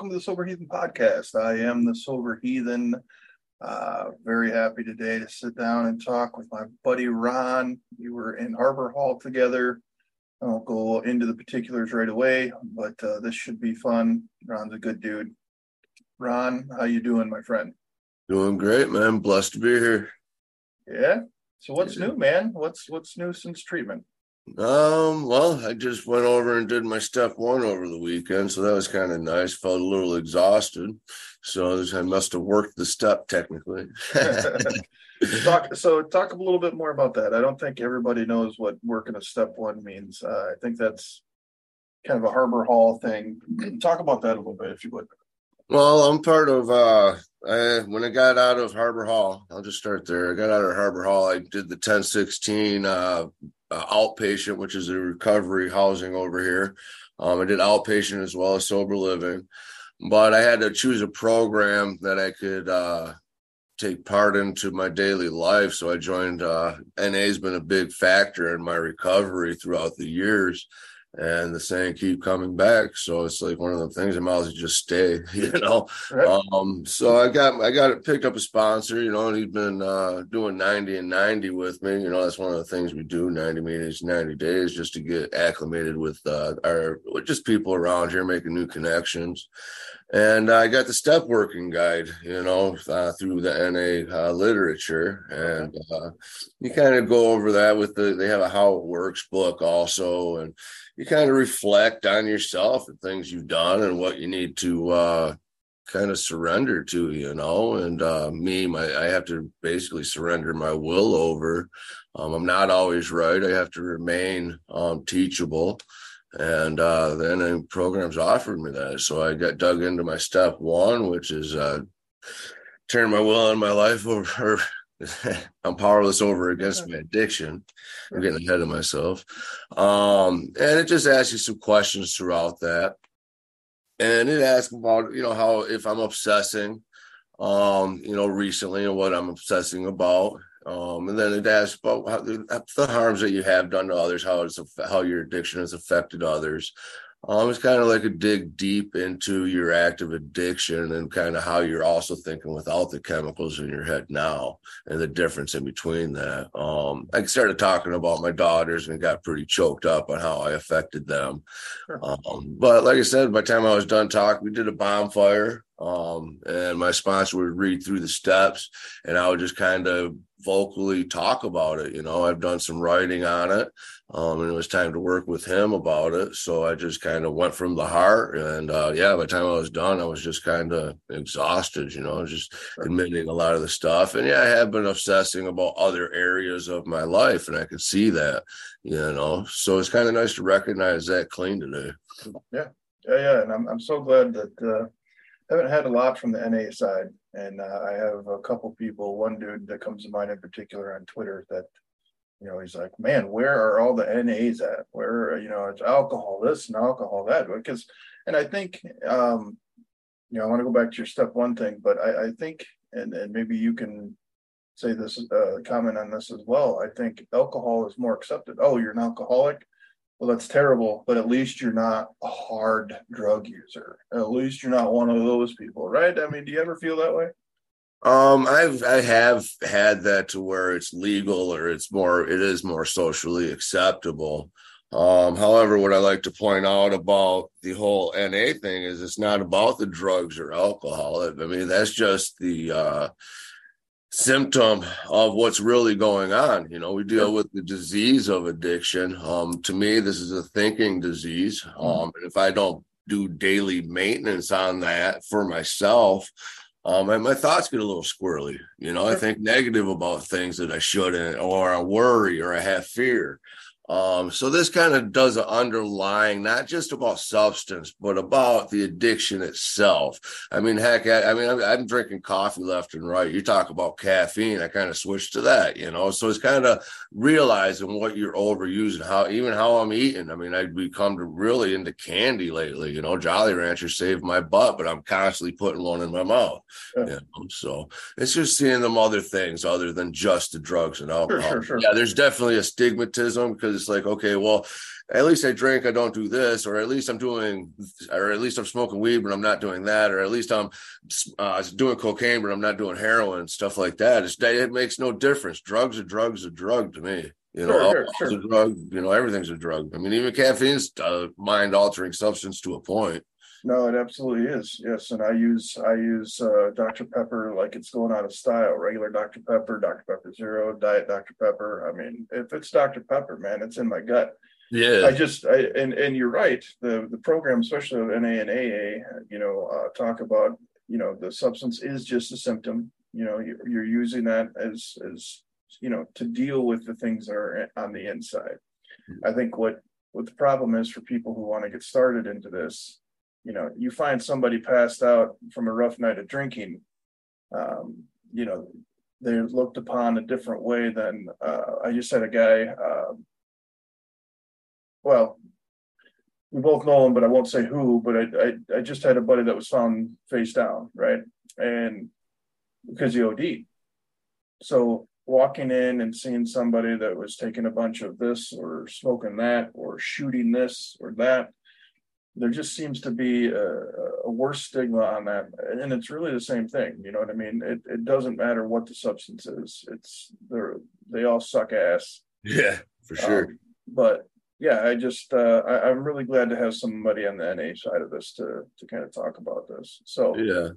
welcome to the Sober Heathen podcast. I am the Sober Heathen. Uh, very happy today to sit down and talk with my buddy Ron. We were in Harbor Hall together. I won't go into the particulars right away, but uh, this should be fun. Ron's a good dude. Ron, how you doing, my friend? Doing great, man. Blessed to be here. Yeah. So what's yeah. new, man? What's what's new since treatment? Um, well, I just went over and did my step one over the weekend, so that was kind of nice. Felt a little exhausted, so I must have worked the step technically. talk so talk a little bit more about that. I don't think everybody knows what working a step one means. Uh, I think that's kind of a Harbor Hall thing. Talk about that a little bit, if you would. Well, I'm part of uh I, when I got out of Harbor Hall, I'll just start there. I got out of Harbor Hall. I did the 1016 uh, uh, outpatient, which is a recovery housing over here. Um, I did outpatient as well as sober living, but I had to choose a program that I could uh, take part into my daily life. So I joined. Uh, NA has been a big factor in my recovery throughout the years and the saying keep coming back. So it's like one of the things i might as well just stay you know? Right. um so i got i got picked up a sponsor you know and he's been uh doing 90 and 90 with me. You know that's one of the things we do 90 meetings 90 days just to get acclimated with uh our just people around here making new connections. And I got the step working guide, you know, uh, through the NA uh, literature, and uh, you kind of go over that with the. They have a how it works book also, and you kind of reflect on yourself and things you've done and what you need to uh, kind of surrender to, you know. And uh, me, my I have to basically surrender my will over. Um, I'm not always right. I have to remain um, teachable and uh, the NA programs offered me that. So I got dug into my step one, which is uh, turn my will and my life over. I'm powerless over against my addiction. I'm getting ahead of myself. Um, and it just asks you some questions throughout that. And it asks about, you know, how if I'm obsessing, um, you know, recently and what I'm obsessing about. Um, and then it asks about how the, the, harms that you have done to others, how it's how your addiction has affected others. Um, it's kind of like a dig deep into your active addiction and kind of how you're also thinking without the chemicals in your head now and the difference in between that. Um, I started talking about my daughters and got pretty choked up on how I affected them. Um, but like I said, by the time I was done talking, we did a bonfire. Um, and my sponsor would read through the steps and I would just kind of vocally talk about it. You know, I've done some writing on it, um, and it was time to work with him about it. So I just kind of went from the heart, and uh, yeah, by the time I was done, I was just kind of exhausted. You know, just admitting a lot of the stuff, and yeah, I have been obsessing about other areas of my life, and I could see that. You know, so it's kind of nice to recognize that clean today. Yeah, yeah, yeah, and I'm I'm so glad that. Uh haven't had a lot from the NA side, and uh, I have a couple people. One dude that comes to mind in particular on Twitter that, you know, he's like, "Man, where are all the NAs at? Where you know it's alcohol this and alcohol that?" Because, and I think, um, you know, I want to go back to your step one thing, but I, I think, and and maybe you can say this uh, comment on this as well. I think alcohol is more accepted. Oh, you're an alcoholic well, that's terrible, but at least you're not a hard drug user. At least you're not one of those people, right? I mean, do you ever feel that way? Um, I've I have had that to where it's legal or it's more it is more socially acceptable. Um, however, what I like to point out about the whole NA thing is it's not about the drugs or alcohol. I mean, that's just the uh symptom of what's really going on. You know, we deal with the disease of addiction. Um, to me, this is a thinking disease. Mm-hmm. Um, and if I don't do daily maintenance on that for myself, um, and my thoughts get a little squirrely. You know, I think negative about things that I shouldn't, or I worry, or I have fear. Um, so this kind of does an underlying, not just about substance, but about the addiction itself. I mean, heck, I, I mean, I'm, I'm, drinking coffee left and right. You talk about caffeine, I kind of switched to that, you know. So it's kind of realizing what you're overusing, how even how I'm eating. I mean, I've become really into candy lately. You know, Jolly Rancher saved my butt, but I'm constantly putting one in my mouth. Yeah. You know? So it's just seeing them other things other than just the drugs and alcohol. Sure, sure, sure. Yeah, there's definitely a stigmatism because like, okay, well, at least I drink, I don't do this, or at least I'm doing, or at least I'm smoking weed, but I'm not doing that, or at least I'm uh, doing cocaine, but I'm not doing heroin, stuff like that. It's, it makes no difference. Drugs are drugs are drug to me. You know, sure, sure, sure. a drug. You know, everything's a drug. I mean, even caffeine's a mind altering substance to a point. No, it absolutely is. Yes, and I use I use uh, Dr Pepper like it's going out of style. Regular Dr Pepper, Dr Pepper Zero, Diet Dr Pepper. I mean, if it's Dr Pepper, man, it's in my gut. Yeah. I just I and and you're right. The the program, especially of NA and AA, you know, uh, talk about you know the substance is just a symptom. You know, you're, you're using that as as you know to deal with the things that are on the inside. Mm-hmm. I think what what the problem is for people who want to get started into this you know you find somebody passed out from a rough night of drinking um, you know they're looked upon a different way than uh, i just had a guy uh, well we both know him but i won't say who but I, I, I just had a buddy that was found face down right? And because he od so walking in and seeing somebody that was taking a bunch of this or smoking that or shooting this or that there just seems to be a, a, worse stigma on that and it's really the same thing you know what i mean? It, it doesn't matter what the substance is it's they're they all suck ass. Yeah for sure. um, but yeah i just uh, I, i'm really glad to have somebody on the na side of this to to kind of talk about this. So yeah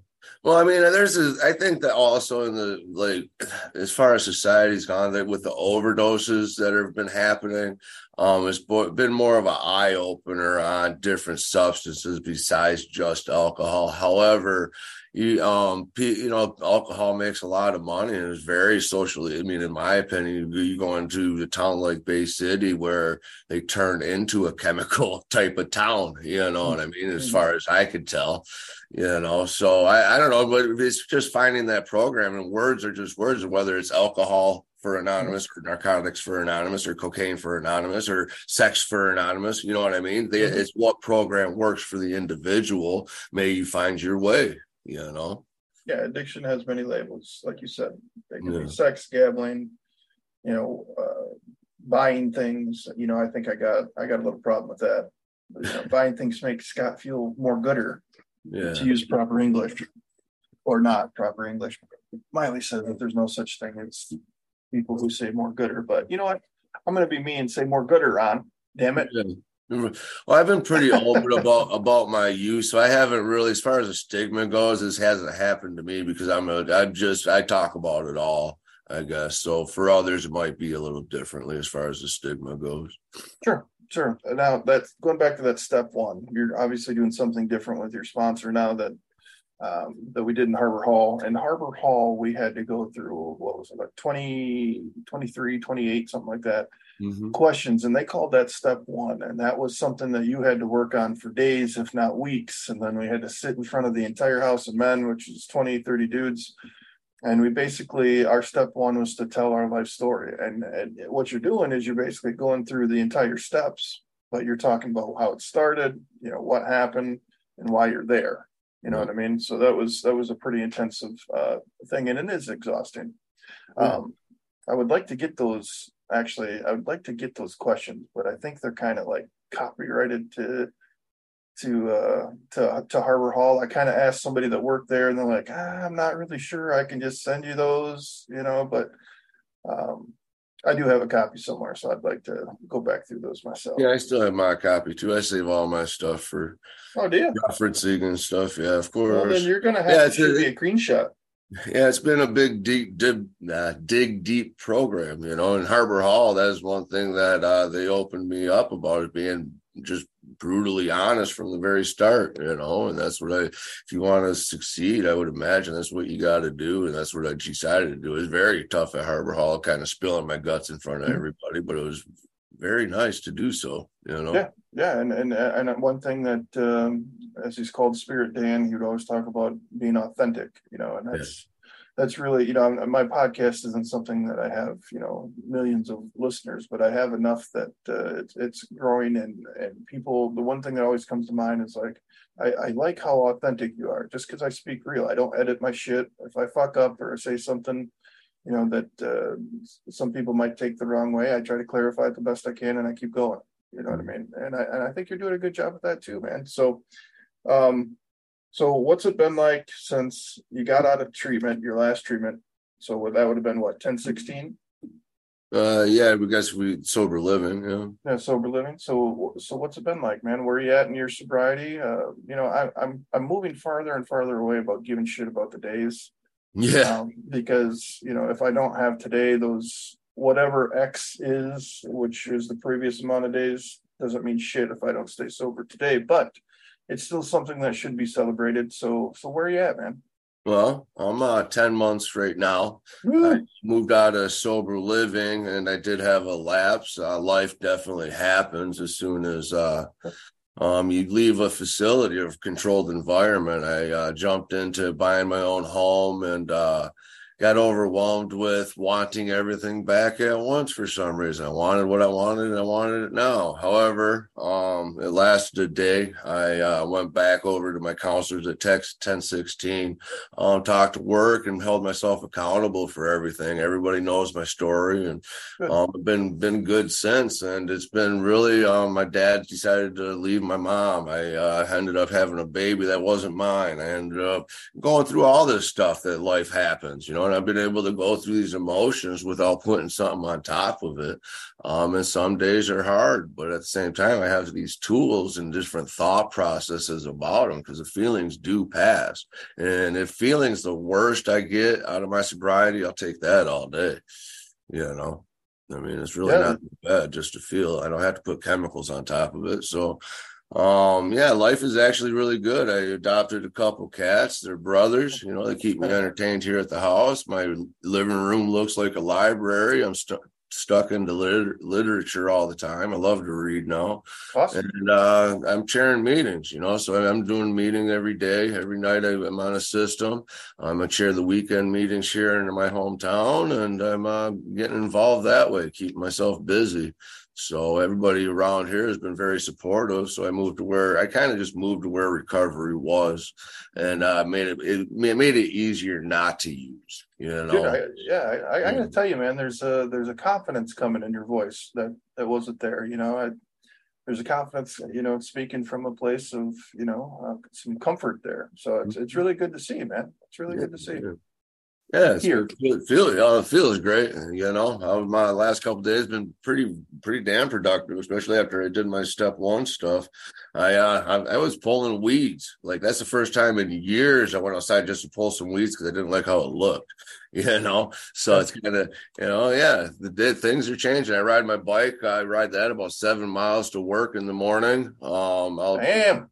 well, I mean, there's a, I think that also in the like, as far as society's gone, that with the overdoses that have been happening, um, it's been more of an eye opener on different substances besides just alcohol. However, you um you know alcohol makes a lot of money and it's very socially i mean in my opinion you go into a town like bay city where they turn into a chemical type of town you know what i mean as mm-hmm. far as i could tell you know so i, I don't know but it's just finding that program and words are just words whether it's alcohol for anonymous or narcotics for anonymous or cocaine for anonymous or sex for anonymous you know what i mean? They, mm-hmm. it's what program works for the individual. May you find your way you know? Yeah addiction has many labels like you said. They can yeah. be sex gambling you know uh, buying things. You know i think i got i got a little problem with that. You know, buying things makes scott feel more gooder yeah. to use proper english or not proper english miley said that there's no such thing as people who say more gooder but you know what i'm going to be me and say more gooder on damn it yeah. Well, I've been pretty open about about my use, so I haven't really, as far as the stigma goes, this hasn't happened to me because I'm a, I'm just I talk about it all, I guess. So for others, it might be a little differently as far as the stigma goes. Sure, sure. Now that's going back to that step one. You're obviously doing something different with your sponsor now that um, that we did in Harbor Hall. In Harbor Hall, we had to go through what was it like 20, 23, 28, something like that mm-hmm. questions and they called that step one and that was something that you had to work on for days if not weeks and then we had to sit in front of the entire house of men which is 20 30 dudes and we basically our step one was to tell our life story. And, and what you're doing is you're basically going through the entire steps but you're talking about how it started you know what happened and why you're there. You know what i mean? So that was that was a pretty intensive uh, thing and it is exhausting. Um, i would like to get those actually i would like to get those questions but i think they're kind of like copyrighted to to uh to to harbor hall i kind of asked somebody that worked there and they're like ah, i'm not really sure i can just send you those you know but um i do have a copy somewhere so i'd like to go back through those myself. Yeah i still have my copy too. I save all my stuff for oh do you? referencing and stuff yeah of course well, then you're gonna have yeah, to shoot me a screenshot. Yeah, it's been a big, deep, dig, uh, dig deep program, you know. In Harbor Hall, that's one thing that uh, they opened me up about it being just brutally honest from the very start, you know. And that's what I, if you want to succeed, I would imagine that's what you got to do, and that's what I decided to do. It's very tough at Harbor Hall, kind of spilling my guts in front of mm-hmm. everybody, but it was very nice to do so, you know. Yeah, yeah, and and and one thing that, um, as he's called Spirit Dan, he would always talk about being authentic, you know, and that's that's really, you know, my podcast isn't something that I have, you know, millions of listeners, but I have enough that uh, it's it's growing, and and people. The one thing that always comes to mind is like, I, I like how authentic you are, just because I speak real. I don't edit my shit. If I fuck up or say something, you know, that uh, some people might take the wrong way. I try to clarify it the best I can, and I keep going. You know what I mean? And I and I think you're doing a good job with that too, man. So, um, so what's it been like since you got out of treatment, your last treatment? So that would have been what 10, 16? Uh, yeah, we guess we sober living. Yeah. Yeah, sober living. So, so what's it been like, man? Where are you at in your sobriety? Uh, you know, I, I'm I'm moving farther and farther away about giving shit about the days. Yeah. Um, because you know, if I don't have today, those whatever X is, which is the previous amount of days, doesn't mean shit if I don't stay sober today. But it's still something that should be celebrated. So, so where are you at, man? Well, I'm uh 10 months right now. I moved out of sober living and I did have a lapse. Uh, life definitely happens as soon as uh um you leave a facility of controlled environment. I uh, jumped into buying my own home and uh got overwhelmed with wanting everything back at once for some reason. I wanted what I wanted and I wanted it now. However, um, it lasted a day. I uh, went back over to my counselors at Text 1016, um, talked to work and held myself accountable for everything. Everybody knows my story and um, been been good since. And it's been really um, my dad decided to leave my mom. I uh, ended up having a baby that wasn't mine. I ended up going through all this stuff that life happens, you know and I've been able to go through these emotions without putting something on top of it. Um, and some days are hard, but at the same time, I have these tools and different thought processes about them because the feelings do pass. And if feelings the worst I get out of my sobriety, I'll take that all day. You know, I mean, it's really yeah. not bad just to feel. I don't have to put chemicals on top of it. So um, yeah, life is actually really good. I adopted a couple cats. They're brothers. You know, they keep me entertained here at the house. My living room looks like a library. I'm stu- stuck into liter- literature all the time. I love to read now. Awesome. And uh, I'm chairing meetings, you know, so I'm doing meeting every day. Every night I'm on a system. I'm a chair the weekend meetings here in my hometown, and I'm uh, getting involved that way, keeping myself busy. So everybody around here has been very supportive. So I moved to where I kind of just moved to where recovery was, and uh, made it, it made it easier not to use. You know, Dude, I, yeah, I, I, I got to tell you, man, there's a there's a confidence coming in your voice that that wasn't there. You know, I, there's a confidence, you know, speaking from a place of you know uh, some comfort there. So it's it's really good to see, man. It's really yeah, good to see. Yeah. Yeah, here. Oh, it feels great. You know, my last couple days been pretty, pretty damn productive, especially after I did my step one stuff. I, uh, I, I, was pulling weeds. Like that's the first time in years I went outside just to pull some weeds because I didn't like how it looked. You know, so it's kind of, you know, yeah, the things are changing. I ride my bike. I ride that about seven miles to work in the morning. Um, I'll, Damn.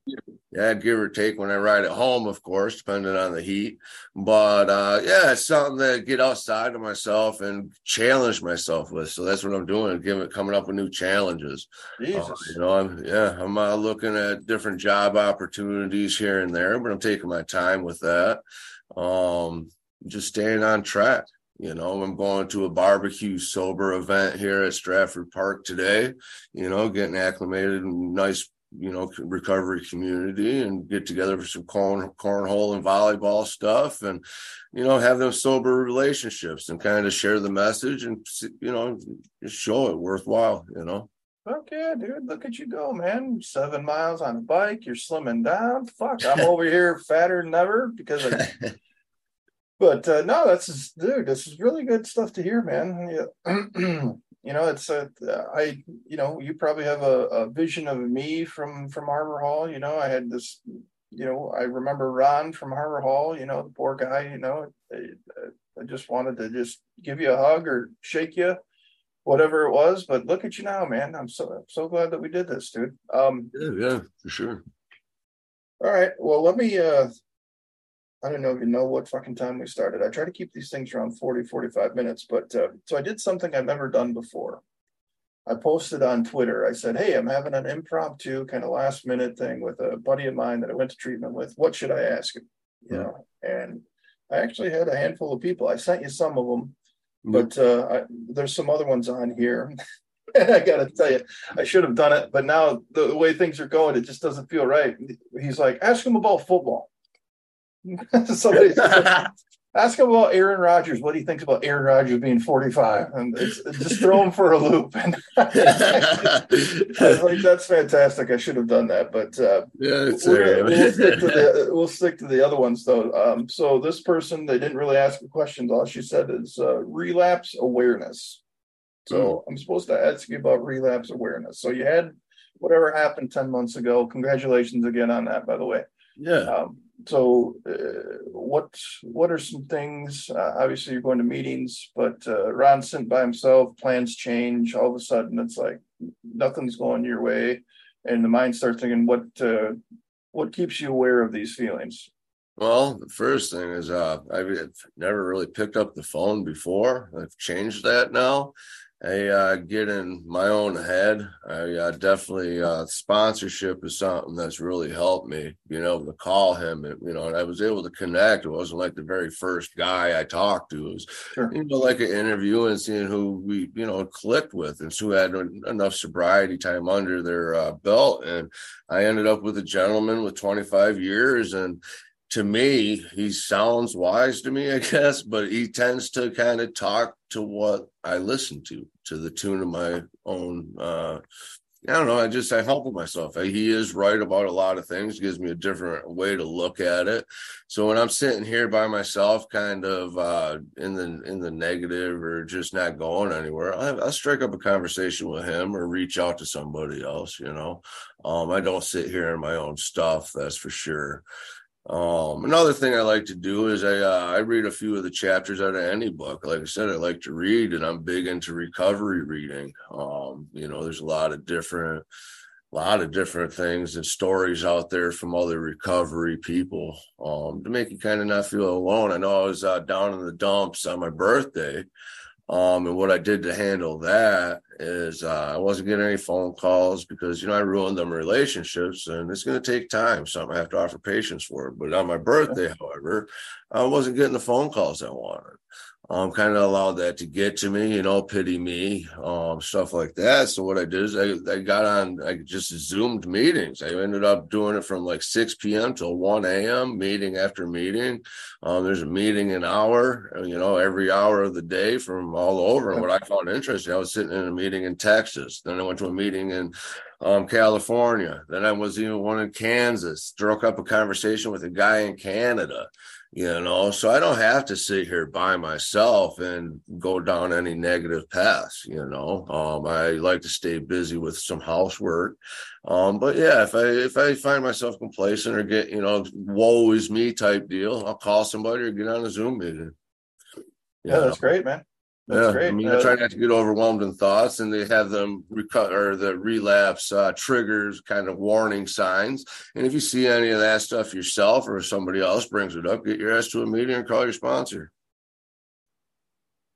Yeah, give or take when I ride at home, of course, depending on the heat. But uh, yeah, it's something to get outside of myself and challenge myself with. So that's what I'm doing, giving coming up with new challenges. Uh, Jesus. Uh, you know, I'm yeah, I'm uh, looking at different job opportunities here and there, but I'm taking my time with that. Um, just staying on track. You know, I'm going to a barbecue sober event here at Stratford Park today. You know, getting acclimated, nice you know recovery community and get together for some corn cornhole and volleyball stuff and you know have those sober relationships and kind of share the message and you know show it worthwhile you know Okay, dude, look at you go, man. Seven miles on a bike, you're slimming down. Fuck, I'm over here fatter than ever because I but uh, no, that's just, dude, this is really good stuff to hear, man. Yeah. you know it's a i you know you probably have a, a, vision of me from from harbor hall you know i had this you know i remember ron from harbor hall you know the poor guy you know I, I just wanted to just give you a hug or shake you whatever it was but look at you now man i'm so I'm so glad that we did this dude um yeah yeah for sure all right well let me uh I don't know if you know what fucking time we started. I try to keep these things around 40, 45 minutes. But uh, so I did something I've never done before. I posted on Twitter. I said, Hey, I'm having an impromptu kind of last minute thing with a buddy of mine that I went to treatment with. What should I ask him? You mm-hmm. know, and I actually had a handful of people. I sent you some of them. But uh, I, there's some other ones on here. and I got to tell you, I should have done it. But now the, the way things are going, it just doesn't feel right. He's like, Ask him about football. Somebody, Ask him about Aaron Rodgers. What do you think about Aaron Rodgers being 45? And just throw him for a loop. And like, that's fantastic. I should have done that, but uh, yeah, it's we'll, stick to the we'll stick to the other ones though. Um, so this person, they didn't really ask a question. All she said is uh, relapse awareness. So mm. I'm supposed to ask you about relapse awareness. So you had whatever happened 10 months ago. Congratulations again on that, by the way. Yeah. Um, so uh, what what are some things uh, obviously you're going to meetings but uh, ron sent by himself plans change all of a sudden it's like nothing's going your way and the mind starts thinking what uh, what keeps you aware of these feelings? Well the first thing is uh i've never really picked up the phone before. I've changed that now I uh, get in my own head. I uh, definitely uh, sponsorship is something that's really helped me. Being able to call him, and you know, and I was able to connect. It wasn't like the very first guy I talked to. It was sure. you know like an interview and seeing who we you know clicked with and who had enough sobriety time under their uh, belt. And I ended up with a gentleman with 25 years and to me, he sounds wise to me, I guess, but he tends to kind of talk to what I listen to, to the tune of my own. Uh, I don't know. I just I help with myself. He is right about a lot of things. Gives me a different way to look at it. So when I'm sitting here by myself, kind of uh, in the in the negative or just not going anywhere, I, I'll strike up a conversation with him or reach out to somebody else. You know, um, I don't sit here in my own stuff. That's for sure. Um, another thing I like to do is I uh, I read a few of the chapters out of any book. Like I said, I like to read, and I'm big into recovery reading. Um, you know, there's a lot of different, a lot of different things and stories out there from other recovery people um, to make you kind of not feel alone. I know I was uh, down in the dumps on my birthday, um, and what I did to handle that is uh, I wasn't getting any phone calls because you know I ruined them relationships, and it's going to take time. So I have to offer patience for. it. But on my birthday, however, I wasn't getting the phone calls I wanted um, kind of allowed that to get to me, you know, pity me, um, stuff like that. So what I did is I, I got on, I just zoomed meetings. I ended up doing it from like 6 p.m. till 1 a.m. meeting after meeting. Um, there's a meeting an hour, you know, every hour of the day from all over. And what I found interesting, I was sitting in a meeting in Texas. Then I went to a meeting in um, California. Then I was even one in Kansas. Struck up a conversation with a guy in Canada you know so i don't have to sit here by myself and go down any negative paths you know. Um i like to stay busy with some housework. Um but yeah if i if i find myself complacent or get you know woe is me type deal i'll call somebody or get on a zoom meeting yeah know? that's great man that's yeah, great. I mean, uh, I try not to get overwhelmed in thoughts, and they have them recover the relapse uh, triggers, kind of warning signs. And if you see any of that stuff yourself, or if somebody else brings it up, get your ass to a meeting and call your sponsor.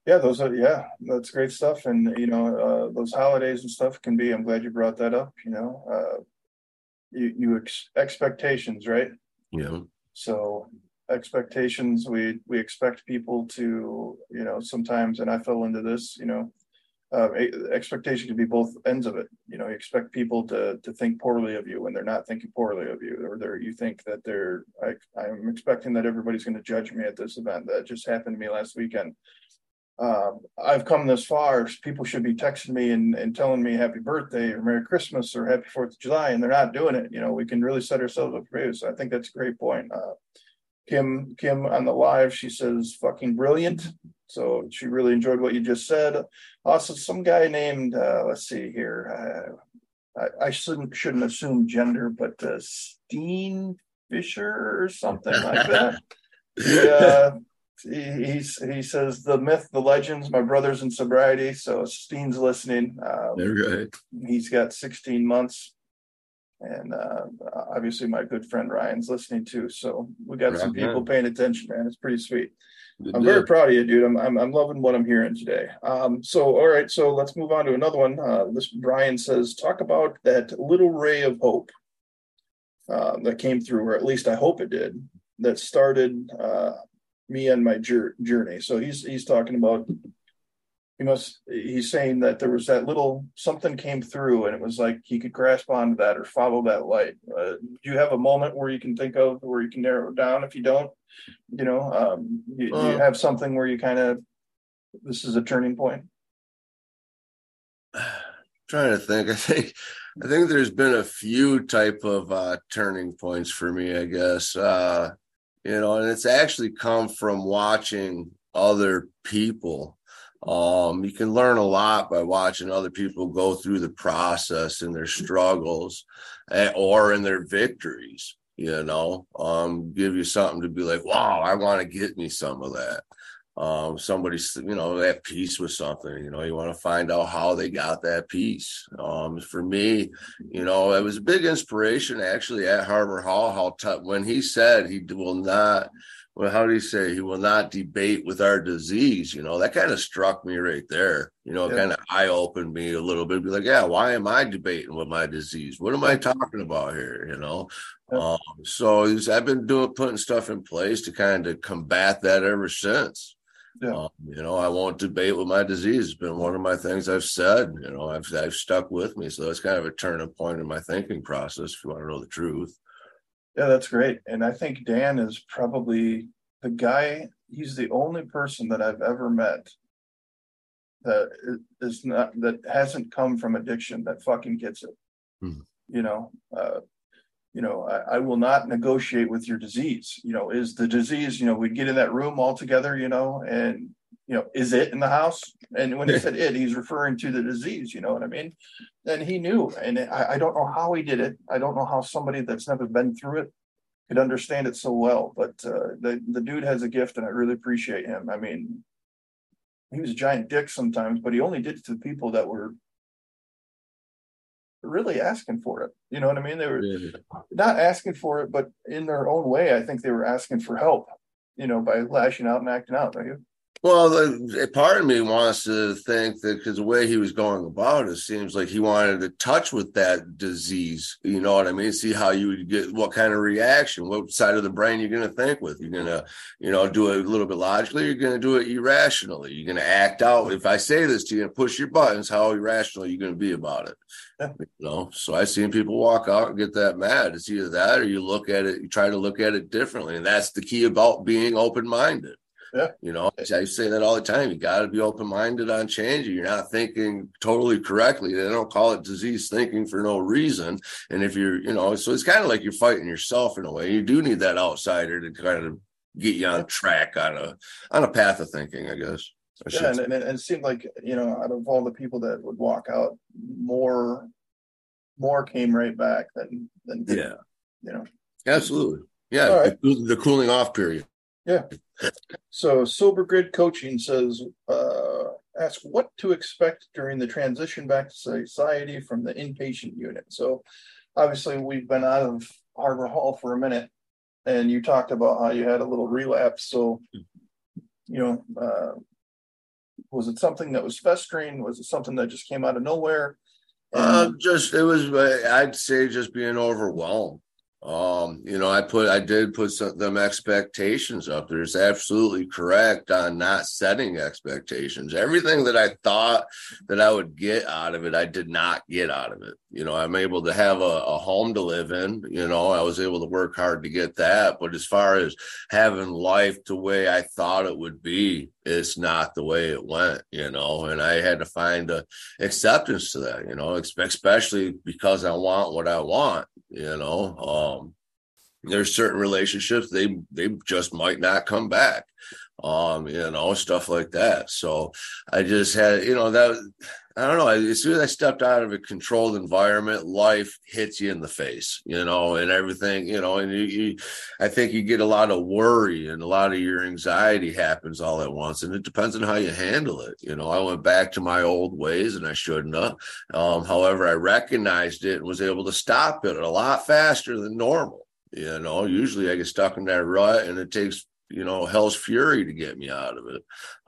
Yeah, those are yeah, that's great stuff. And you know, uh, those holidays and stuff can be. I'm glad you brought that up. You know, uh, you you ex- expectations, right? Yeah. So expectations we we expect people to you know sometimes and i fell into this you know uh, expectation can be both ends of it you know you expect people to to think poorly of you when they're not thinking poorly of you or they're you think that they're I, i'm expecting that everybody's going to judge me at this event that just happened to me last weekend um, I've come this far. People should be texting me and, and telling me happy birthday or Merry Christmas or Happy Fourth of July, and they're not doing it. You know, we can really set ourselves up for So I think that's a great point. Uh, Kim Kim on the live, she says fucking brilliant. So she really enjoyed what you just said. Also, some guy named uh, let's see here. Uh, I, I, shouldn't shouldn't assume gender, but uh, Steen Fisher or something like that. he, uh, he, he says the myth, the legends, my brothers in sobriety. So Steen's listening. Um, right. He's got 16 months and uh, obviously my good friend Ryan's listening too. So we got some people paying attention, man. It's pretty sweet. Good I'm very proud of you, dude. I'm, I'm, I'm loving what I'm hearing today. Um, so all right, so let's move on to another one. Uh, this Brian says, talk about that little ray of hope uh, that came through, or at least I hope it did. That started uh, me on my journey. So he's he's talking about he must he's saying that there was that little something came through and it was like he could grasp onto that or follow that light. Uh, do you have a moment where you can think of where you can narrow it down? If you don't you know um you, uh, you have something where you kind of this is a turning point? Trying to think. I think i think there's been a few type of uh turning points for me i guess. Uh you know and it's actually come from watching other people um, you can learn a lot by watching other people go through the process and their struggles or in their victories, you know, um, give you something to be like, wow, I want to get me some of that. Um, somebody's, you know, that peace with something, you know, you want to find out how they got that peace. Um, for me, you know, it was a big inspiration actually at Harbor Hall, how t- when he said he will not, well, how do you say he will not debate with our disease? You know, that kind of struck me right there. You know, yeah. kind of eye opened me a little bit. Be like, yeah, why am I debating with my disease? What am I talking about here? You know, yeah. um, so I've been doing putting stuff in place to kind of combat that ever since. Yeah. Um, you know, I won't debate with my disease. It's been one of my things I've said. You know, I've I've stuck with me. So it's kind of a turning point in my thinking process. If you want to know the truth. Yeah, that's great. And I think Dan is probably the guy, he's the only person that I've ever met that is not, that hasn't come from addiction that fucking gets it. Hmm. You know, uh, you know, I, I, will not negotiate with your disease. You know, is the disease, you know, we'd get in that room all together, you know, and, you know, is it in the house? And when he said it, he's referring to the disease, you know what I mean? And he knew. And I, I don't know how he did it. I don't know how somebody that's never been through it could understand it so well. But uh, the the dude has a gift, and I really appreciate him. I mean, he was a giant dick sometimes, but he only did it to people that were really asking for it. You know what I mean? They were not asking for it, but in their own way, I think they were asking for help. You know, by lashing out and acting out. Right? Well, the, part of me wants to think that because the way he was going about it seems like he wanted to touch with that disease. You know what I mean? See how you would get what kind of reaction, what side of the brain you're going to think with. You're going to, you know, do it a little bit logically. You're going to do it irrationally. You're going to act out. If I say this to you and push your buttons, how irrational are you going to be about it? Yeah. You know, so I've seen people walk out and get that mad. It's either that or you look at it, you try to look at it differently. And that's the key about being open minded. Yeah. You know, I say that all the time. You got to be open minded on change. You're not thinking totally correctly. They don't call it disease thinking for no reason. And if you're, you know, so it's kind of like you're fighting yourself in a way. You do need that outsider to kind of get you on track on a on a path of thinking, I guess. I yeah, and, and, and it seemed like you know, out of all the people that would walk out, more more came right back than than yeah, you know, absolutely, yeah, right. the, the cooling off period. Yeah. So Sober Grid Coaching says, uh, ask what to expect during the transition back to society from the inpatient unit. So obviously we've been out of Harbor Hall for a minute, and you talked about how you had a little relapse. So, you know, uh, was it something that was festering? Was it something that just came out of nowhere? Uh, just it was. I'd say just being overwhelmed. Um, you know, I put, I did put some them expectations up There's absolutely correct on not setting expectations. Everything that I thought that I would get out of it, I did not get out of it. You know, I'm able to have a, a home to live in. You know, I was able to work hard to get that. But as far as having life the way I thought it would be, it's not the way it went, you know, and I had to find a acceptance to that, you know, especially because I want what I want, you know. Um, there's certain relationships they they just might not come back um you know stuff like that so i just had you know that I don't know. As soon as I stepped out of a controlled environment, life hits you in the face, you know, and everything, you know, and you, you, I think you get a lot of worry and a lot of your anxiety happens all at once. And it depends on how you handle it. You know, I went back to my old ways and I shouldn't have. Um, however, I recognized it and was able to stop it a lot faster than normal. You know, usually I get stuck in that rut and it takes, you know, hell's fury to get me out of it.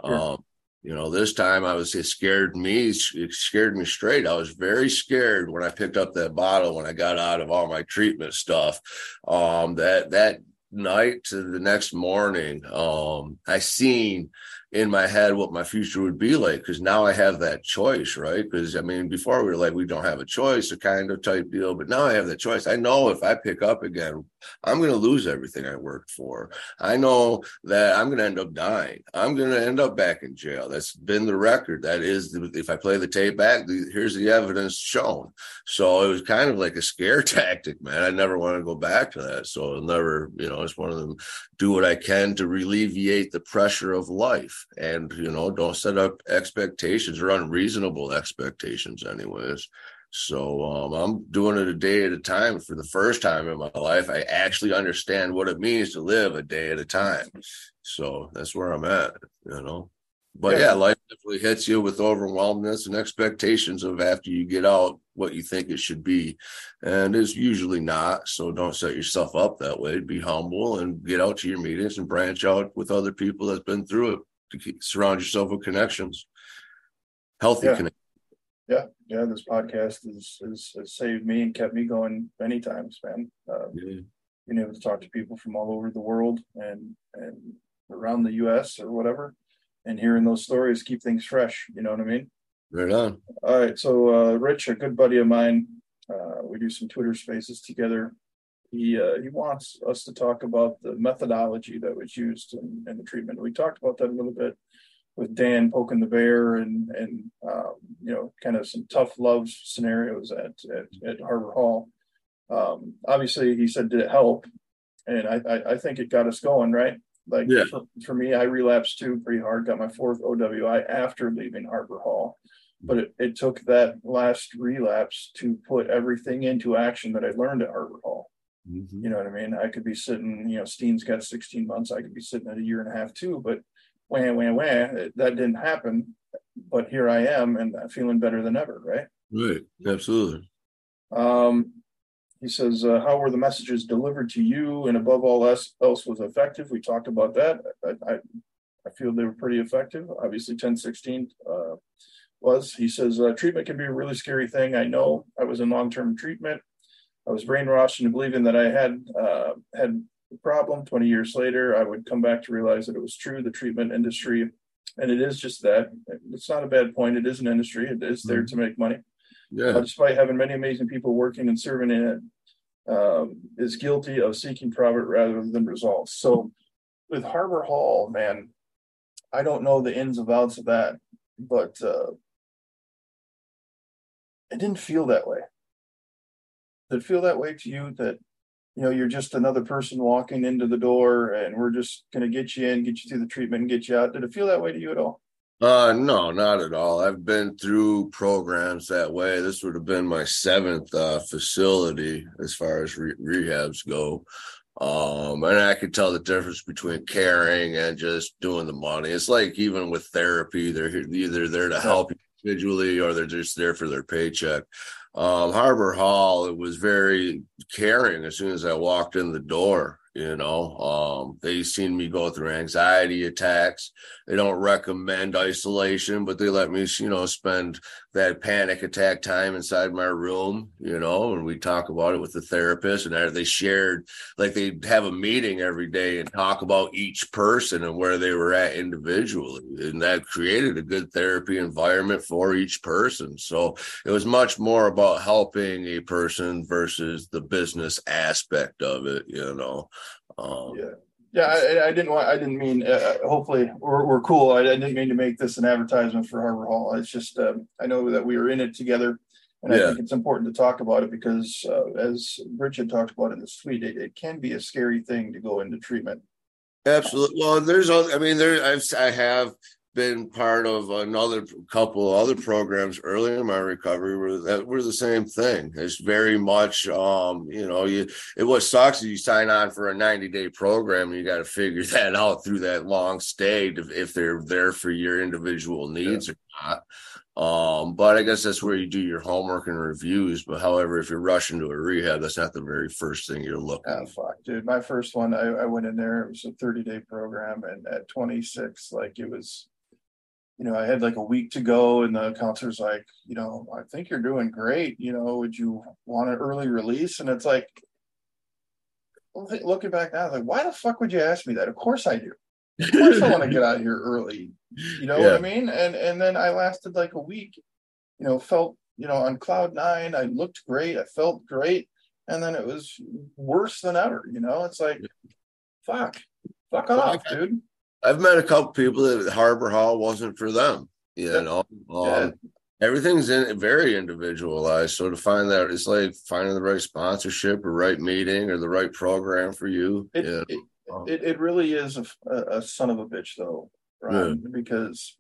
Sure. Um, you know, this time I was, it scared me, it scared me straight. I was very scared when I picked up that bottle when I got out of all my treatment stuff. Um, that, that night to the next morning, um, I seen in my head what my future would be like because now I have that choice, right? Because I mean, before we were like, we don't have a choice, a kind of type deal, but now I have that choice. I know if I pick up again, I'm going to lose everything I worked for. I know that I'm going to end up dying. I'm going to end up back in jail. That's been the record. That is, if I play the tape back, here's the evidence shown. So it was kind of like a scare tactic, man. I never want to go back to that. So I'll never, you know, it's one of them do what I can to alleviate the pressure of life and, you know, don't set up expectations or unreasonable expectations, anyways. So um, I'm doing it a day at a time. For the first time in my life, I actually understand what it means to live a day at a time. So that's where I'm at, you know. But yeah, yeah life definitely hits you with overwhelmness and expectations of after you get out what you think it should be. And it's usually not. So don't set yourself up that way. Be humble and get out to your meetings and branch out with other people that's been through it to keep, surround yourself with connections, healthy yeah. connections. Yeah, yeah. This podcast has, has, has saved me and kept me going many times, man. Uh, yeah. Being able to talk to people from all over the world and and around the U.S. or whatever, and hearing those stories keep things fresh. You know what I mean? Right on. All right. So, uh, Rich, a good buddy of mine, uh, we do some Twitter spaces together. He uh, he wants us to talk about the methodology that was used in, in, the treatment. We talked about that a little bit with Dan poking the bear and and um, you know kind of some tough love scenarios at at, at Harbor Hall. Um, obviously, he said did it help, and I, I, I think it got us going right. Like yeah. for, for, me, I relapsed too pretty hard. Got my fourth OWI after leaving Harbor Hall, but it, it took that last relapse to put everything into action that I learned at Harbor Hall. Mm-hmm. You know what I mean? I could be sitting, you know, Steen's got 16 months. I could be sitting at a year and a half too, but wham, wham, wham, that didn't happen. But here I am and I'm feeling better than ever, right? Right. Absolutely. Um, he says, uh, How were the messages delivered to you? And above all else, else was effective? We talked about that. I, I, I feel they were pretty effective. Obviously, 1016 uh, was. He says, uh, Treatment can be a really scary thing. I know I was in long term treatment. I was brainwashed into believing that I had uh, had a problem. 20 years later, I would come back to realize that it was true. The treatment industry, and it is just that. It's not a bad point. It is an industry, it is there mm-hmm. to make money yeah. Uh, despite having many amazing people working and serving in it, um, is guilty of seeking profit rather than results. So with Harbor Hall, man, I don't know the ins and outs of that, but uh, it didn't feel that way. Did it feel that way to you that you know you're just another person walking into the door and we're just going to get you in, get you through the treatment, and get you out? Did it feel that way to you at all? Uh, no, not at all. I've been through programs that way. This would have been my seventh uh, facility as far as re- rehabs go. Um, and I could tell the difference between caring and just doing the money. It's like even with therapy, they're either there to help individually or they're just there for their paycheck. Um, Harbor Hall, it was very caring as soon as I walked in the door. You know, um, they seen me go through anxiety attacks. They don't recommend isolation, but they let me, you know, spend that panic attack time inside my room, you know, and we talk about it with the therapist and they shared like they'd have a meeting every day and talk about each person and where they were at individually. And that created a good therapy environment for each person. So it was much more about helping a person versus the business aspect of it, you know. Um, yeah. Yeah, I, I, didn't want. I didn't mean. Uh, uh, hopefully, we're, we're cool. I, I, didn't mean to make this an advertisement for Harbor Hall. It's just um, I know that we are in it together, and yeah. I think it's important to talk about it because, uh, as Richard talked about in this tweet, it, it, can be a scary thing to go into treatment. Absolutely. Well, there's. All I mean, there. I've. I have been part of another couple other programs early in my recovery where that were the same thing. It's very much, um, you know, you it what sucks is you sign on for a 90 day program and you got to figure that out through that long stay to, if they're there for your individual needs yeah. or not. Um, but I guess that's where you do your homework and reviews. But however, if you're rushing to a rehab, that's not the very first thing you're looking. Oh fuck, dude! My first one, I, I went in there. It was a 30 day program, and at 26, like it was you know, I had like a week to go, and the counselor's like, you know, I think you're doing great. You know, would you want an early release? And it's like, looking back now, like, why the fuck would you ask me that? Of course I do. Of course I want to get out here early. You know yeah. what I mean? And and then I lasted like a week, you know, felt, you know, on cloud nine. I looked great, I felt great. And then it was worse than ever, you know. It's like, fuck, fuck off, dude. I've met a couple people that Harbor Hall wasn't for them. You yeah. know, um, yeah. everything's in very individualized. So to find that it's like finding the right sponsorship or right meeting or the right program for you. It, yeah. it, um, it, it, really is a, a, son of a bitch though, Ryan, because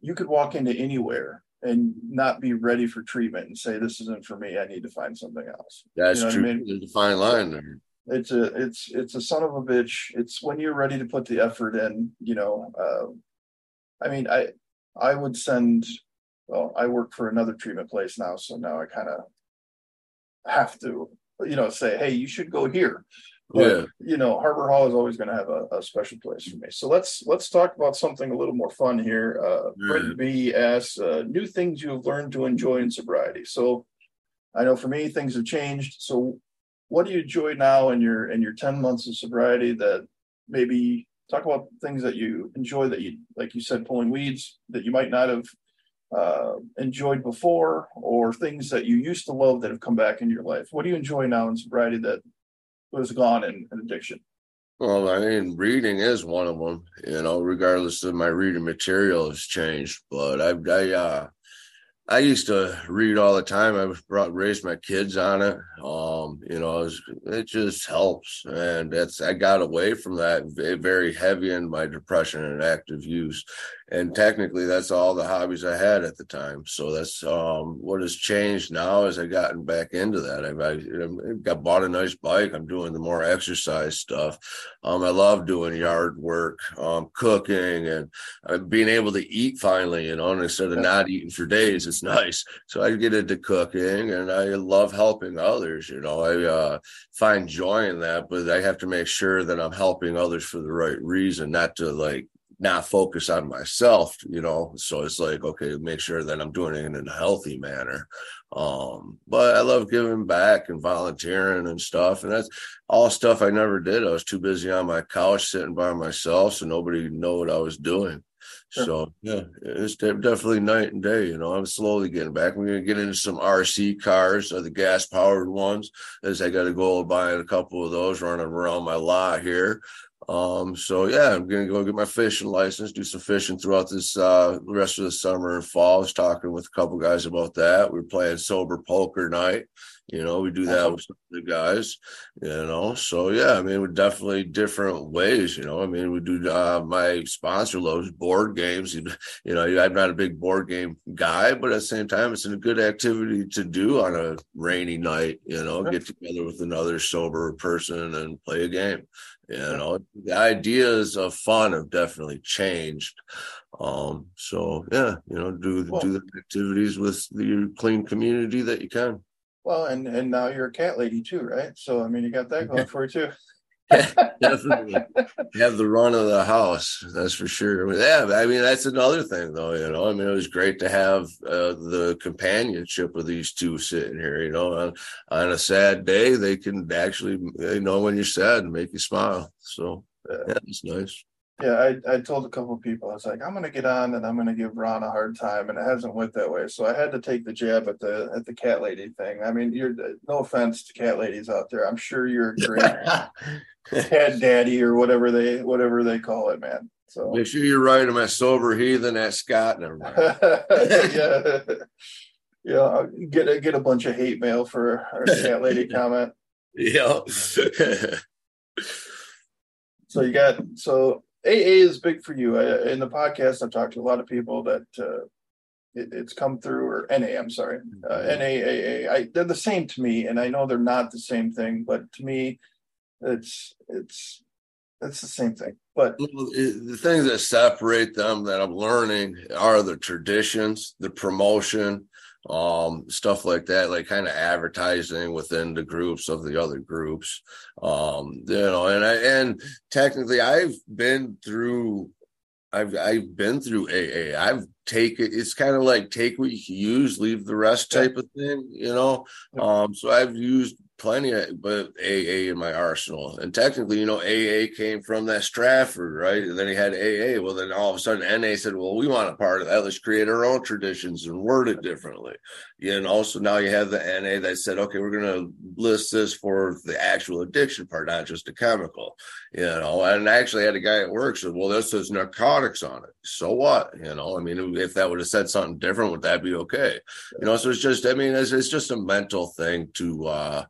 you could walk into anywhere and not be ready for treatment and say this isn't for me. I need to find something else. That's you know true. I mean? There's a fine line there it's a it's it's a son of a bitch. It's when you're ready to put the effort in you know uh, i mean i i would send well i work for another treatment place now so now i kind of have to you know say hey you should go here. But, yeah. you know harbor hall is always going to have a, a, special place for me. So let's let's talk about something a little more fun here. Uh yeah. Brent b asks uh, new things you have learned to enjoy in sobriety. So i know for me things have changed. So what do you enjoy now in your in your 10 months of sobriety that maybe talk about things that you enjoy that you like you said pulling weeds that you might not have uh, enjoyed before or things that you used to love that have come back into your life? What do you enjoy now in sobriety that was gone in, in addiction? Well i mean reading is one of them you know regardless of my reading material has changed but i i uh I used to read all the time. I brought raised my kids on it. Um, you know, it, was, it, just helps, and that's I got away from that very heavy in my depression and active use, and technically that's all the hobbies I had at the time. So that's um, what has changed now as I've gotten back into that. I, I, I got bought a nice bike. I'm doing the more exercise stuff. Um, I love doing yard work, um, cooking, and uh, being able to eat finally. You know, and instead of not eating for days it's nice. So I get into cooking and I love helping others. You know, I uh, find joy in that, but I have to make sure that I'm helping others for the right reason, not to like not focus on myself, you know. So it's like, okay, make sure that I'm doing it in a healthy manner. Um, but I love giving back and volunteering and stuff. And that's all stuff I never did. I was too busy on my couch sitting by myself, so nobody knew what I was doing. Sure. So yeah, it's definitely night and day. You know, I'm slowly getting back. We're gonna get into some RC cars, uh, the gas powered ones. As I got to go buying a couple of those running around my lot here. Um, so yeah, I'm gonna go get my fishing license, do some fishing throughout this uh rest of the summer and fall. I was talking with a couple guys about that. We are playing sober poker night. You know, we do that with the guys, you know. So yeah, I mean, we're definitely different ways, you know. I mean, we do uh my sponsor loves board games. You, you know, I'm not a big board game guy, but at the same time, it's a good activity to do on a rainy night, you know, get together with another sober person and play a game. You know, the ideas of fun have definitely changed. Um, so yeah, you know, do well, do the activities with the clean community that you can. Well, and and now you're a cat lady too, right? So I mean, you got that going for you too. Definitely have the run of the house. That's for sure. Yeah, I mean that's another thing, though. You know, I mean it was great to have uh, the companionship of these two sitting here. You know, on, on a sad day, they can actually, you know, when you're sad, and make you smile. So yeah, it's nice yeah, I, I told a couple of people, I was like, I'm gonna get on and I'm gonna give Ron a hard time, and it hasn't went that way. So I had to take the jab at the at the cat lady thing. I mean, you're no offense to cat ladies out there. I'm sure you're a great cat daddy or whatever they whatever they call it, man. So make sure you write him as sober heathen at Scott. Never mind. yeah. Yeah, I'll get a get a bunch of hate mail for our cat lady comment. Yeah. so you got so AA is big for you. I, in the podcast, I've talked to a lot of people that uh, it, it's come through, or NA, I'm sorry, uh, mm-hmm. NAAA. I, they're the same to me, and I know they're not the same thing, but to me, it's it's it's the same thing. But the things that separate them that I'm learning are the traditions, the promotion, um stuff like that like kind of advertising within the groups of the other groups um you know and i and technically i've been through i've i've been through aa i've taken it's kind of like take what you use leave the rest type of thing you know? Um so i've used plenty of but AA in my arsenal. And technically, you know, AA came from that Stratford, right? And then he had AA. Well, then all of a sudden NA said, Well, we want a part of that. Let's create our own traditions and word it differently. Yeah, and also now you have the NA that said, okay, we're gonna list this for the actual addiction part, not just a chemical. You know, and I actually had a guy at work said, Well, this says narcotics on it. So what? You know, I mean, if that would have said something different, would that be okay? You know, so it's just, I mean, it's, it's just a mental thing to uh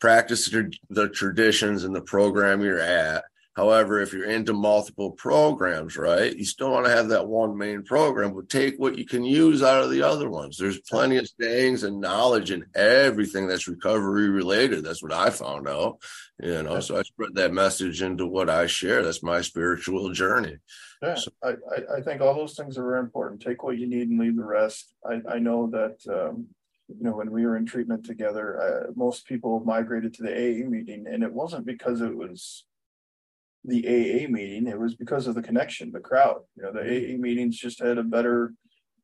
practice the traditions and the program you're at. However, if you're into multiple programs, right, you still want to have that one main program, but take what you can use out of the other ones. There's plenty of things and knowledge in everything that's recovery related. That's what I found out, you know. So I spread that message into what I share. That's my spiritual journey. Yeah, so, I, I think all those things are very important. Take what you need and leave the rest. I, I know that um, you know, when we were in treatment together, uh, most people migrated to the AA meeting, and it wasn't because it was the AA meeting; it was because of the connection, the crowd. You know, the AA meetings just had a better,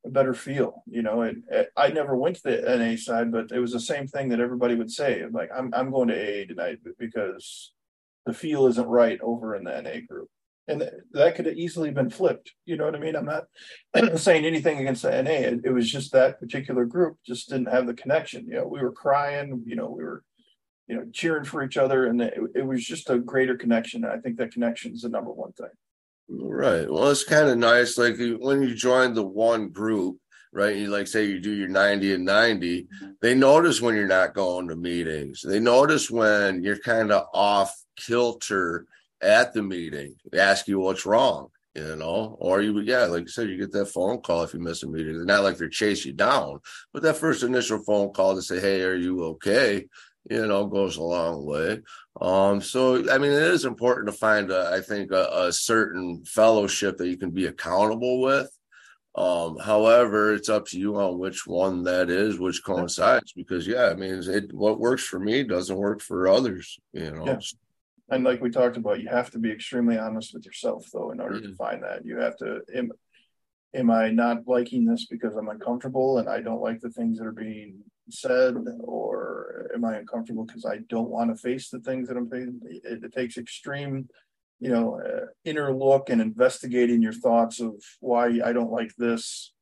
a better feel. You know, it, it, I never went to the NA side, but it was the same thing that everybody would say. Like, I'm I'm going to AA tonight because the feel isn't right over in the NA group and that could have easily been flipped. You know what I mean? I'm not saying anything against the NA. It, it, was just that particular group just didn't have the connection. You know, we were crying. You know, we were, you know, cheering for each other, and it, it was just a greater connection. I think that connection is the number one thing. Right. Well, it's kind of nice. Like when you join the one group, right? You like say you do your 90 and 90, they notice when you're not going to meetings. They notice when you're kind of off kilter at the meeting, ask you what's wrong, you know, or you would, yeah, like you said, you get that phone call if you miss a meeting. It's not like they're chase you down, but that first initial phone call to say, Hey, are you okay? You know, goes a long way. Um, so I mean, it is important to find, a, I think, a, a certain fellowship that you can be accountable with. Um, however, it's up to you on which one that is, which coincides. Because yeah, I mean, it what works for me doesn't work for others. You know. Yeah and like we talked about, you have to be extremely honest with yourself, though, in order mm-hmm. to find that. You have to. Am, am I not liking this because I'm uncomfortable and I don't like the things that are being said, or am I uncomfortable because I don't want to face the things that I'm facing? It, it takes extreme, you know, uh, inner look and investigating your thoughts of why I don't like this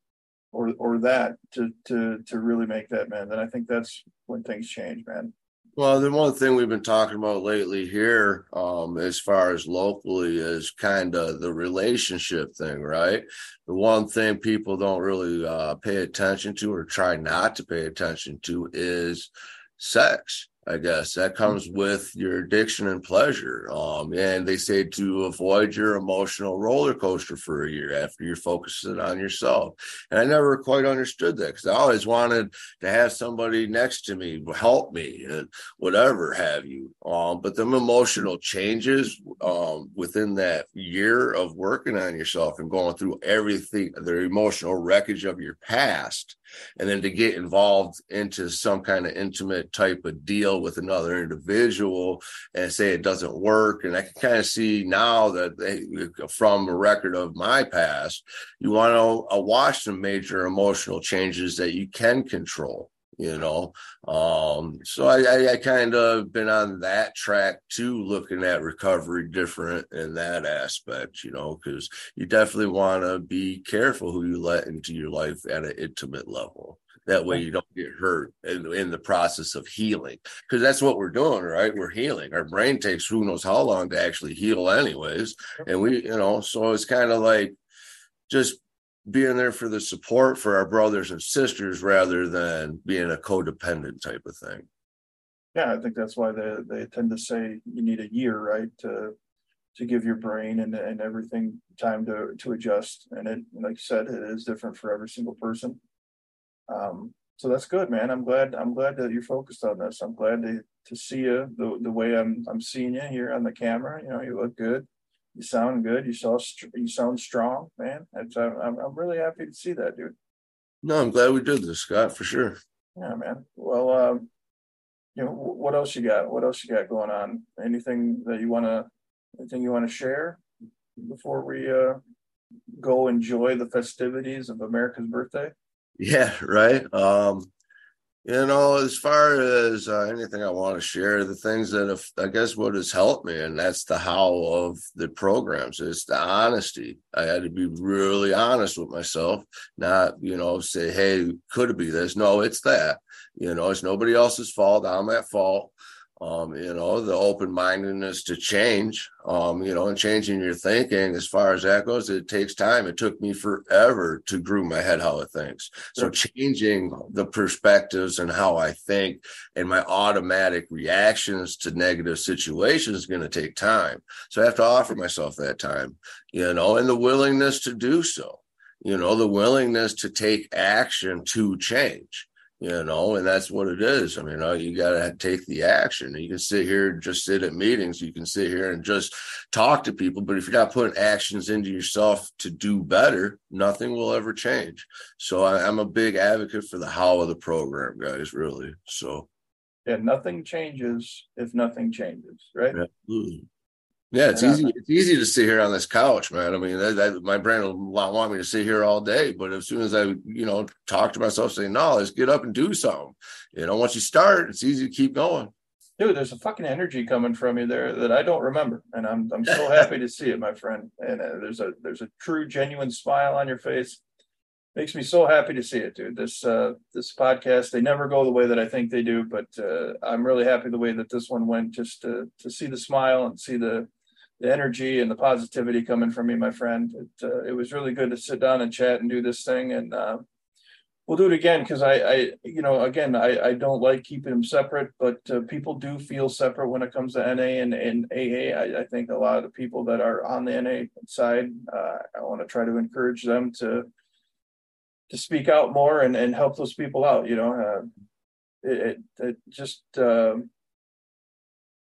or or that to to to really make that man. Then I think that's when things change, man. Well, the one thing we've been talking about lately here, um, as far as locally, is kind of the relationship thing, right? The one thing people don't really uh, pay attention to or try not to pay attention to is sex. I guess that comes with your addiction and pleasure. Um, and they say to avoid your emotional roller coaster for a year after you're focusing on yourself. And I never quite understood that because I always wanted to have somebody next to me help me and whatever have you. Um, but them emotional changes um, within that year of working on yourself and going through everything, the emotional wreckage of your past and then to get involved into some kind of intimate type of deal with another individual and say it doesn't work. And i can kind of see now that they, from a record of my past you want to uh, watch some major emotional changes that you can control you know? Um so i i, I kind of been on that track too looking at recovery different in that aspect you know? Because you definitely want to be careful who you let into your life at an intimate level that way you don't get hurt in, in the process of healing because that's what we're doing right we're healing our brain takes who knows how long to actually heal anyways and we you know so it's kind of like just being there for the support for our brothers and sisters rather than being a codependent type of thing. Yeah, I think that's why they they tend to say you need a year, right, to to give your brain and, and everything time to to adjust. And it, like you said, it is different for every single person. Um, so that's good, man. I'm glad I'm glad that you're focused on this. I'm glad to to see you the the way I'm I'm seeing you here on the camera. You know, you look good you sound good. You saw you sound strong, man. It's, I'm I'm really happy to see that, dude. No, I'm glad we did this, Scott, for sure. Yeah, man. Well, um, you know, what else you got? What else you got going on? Anything that you want to, anything you want to share before we uh, go enjoy the festivities of America's birthday? Yeah, right. Um, You know, as far as uh, anything I want to share, the things that have, I guess what has helped me, and that's the how of the programs, is the honesty. I had to be really honest with myself, not, you know, say, hey, could it be this? No, it's that. You know, it's nobody else's fault. I'm at fault um, you know, the open mindedness to change, um, you know, and changing your thinking as far as that goes, it takes time. It took me forever to groove my head how it thinks. So changing the perspectives and how I think and my automatic reactions to negative situations is going to take time. So I have to offer myself that time, you know, and the willingness to do so, you know, the willingness to take action to change you know, and that's what it is. I mean, you, you got to take the action. You can sit here and just sit at meetings. You can sit here and just talk to people, but if you're not putting actions into yourself to do better, nothing will ever change. So I, am a big advocate for the how of the program, guys. Really. So. Yeah, nothing changes if nothing changes, right? Absolutely. Yeah, it's easy. It's easy to sit here on this couch, man. I mean, that, that, my brain will want me to sit here all day, but as soon as I, you know, talk to myself, say, "No, let's get up and do something," you know, once you start, it's easy to keep going. Dude, there's a fucking energy coming from you there that I don't remember, and I'm I'm so happy to see it, my friend. And uh, there's a there's a true, genuine smile on your face. Makes me so happy to see it, dude. This uh this podcast, they never go the way that I think they do, but uh, I'm really happy the way that this one went. Just to to see the smile and see the the energy and the positivity coming from me, my friend. It, uh, it was really good to sit down and chat and do this thing. And uh, we'll do it again because I, I, you know, again, I, I don't like keeping them separate, but uh, people do feel separate when it comes to NA and, and AA. I, I think a lot of the people that are on the NA side, uh, I want to try to encourage them to to speak out more and, and help those people out. You know, uh, it, it, it just um,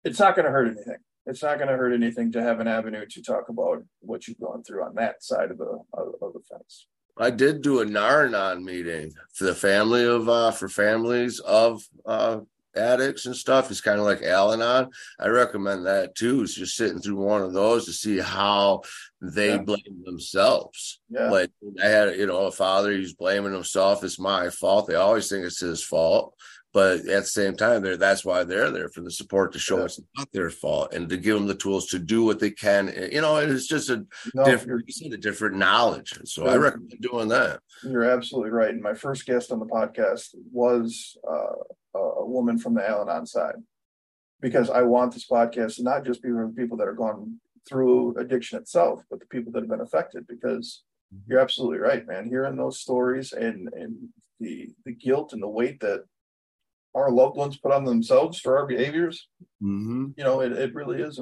it's not going to hurt anything it's not going to hurt anything to have an avenue to talk about what you've gone through on that side of the of, of the fence. I did do a Nar-Anon meeting for the family of uh for families of uh addicts and stuff. It's kind of like Al-Anon. I recommend that too. It's just sitting through one of those to see how they yeah. blame themselves. Yeah. Like I had, you know, a father, he's blaming himself. It's my fault. They always think it's his fault but at the same time there that's why they're there for the support to show yeah. it's not their fault and to give them the tools to do what they can you know it's just a no, different you said a different knowledge so yeah. i recommend doing that you're absolutely right and my first guest on the podcast was uh, a woman from the al-anon side because i want this podcast to not just be for people that are going through addiction itself but the people that have been affected because mm-hmm. you're absolutely right man hearing those stories and and the the guilt and the weight that our loved ones put on themselves for our behaviors, mm-hmm. you know, it, it really is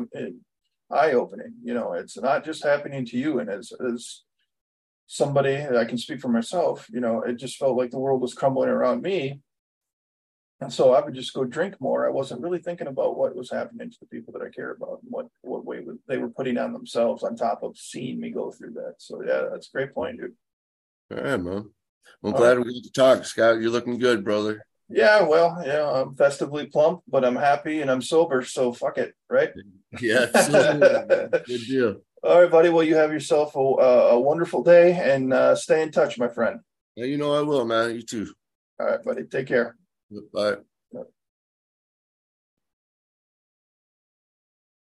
eye opening. You know, it's not just happening to you. And as, as somebody, I can speak for myself, you know, it just felt like the world was crumbling around me. And so I would just go drink more. I wasn't really thinking about what was happening to the people that I care about and what, what way they were putting on themselves on top of seeing me go through that. So yeah, that's a great point, dude. All right, man. I'm glad we got to talk, Scott. You're looking good, brother. Yeah, well, yeah, I'm festively plump, but I'm happy and I'm sober, so fuck it, right? Yeah, good deal. All right, buddy. Well, you have yourself a, a wonderful day and uh, stay in touch, my friend. Yeah, you know I will, man. You too. All right, buddy. Take care. Bye.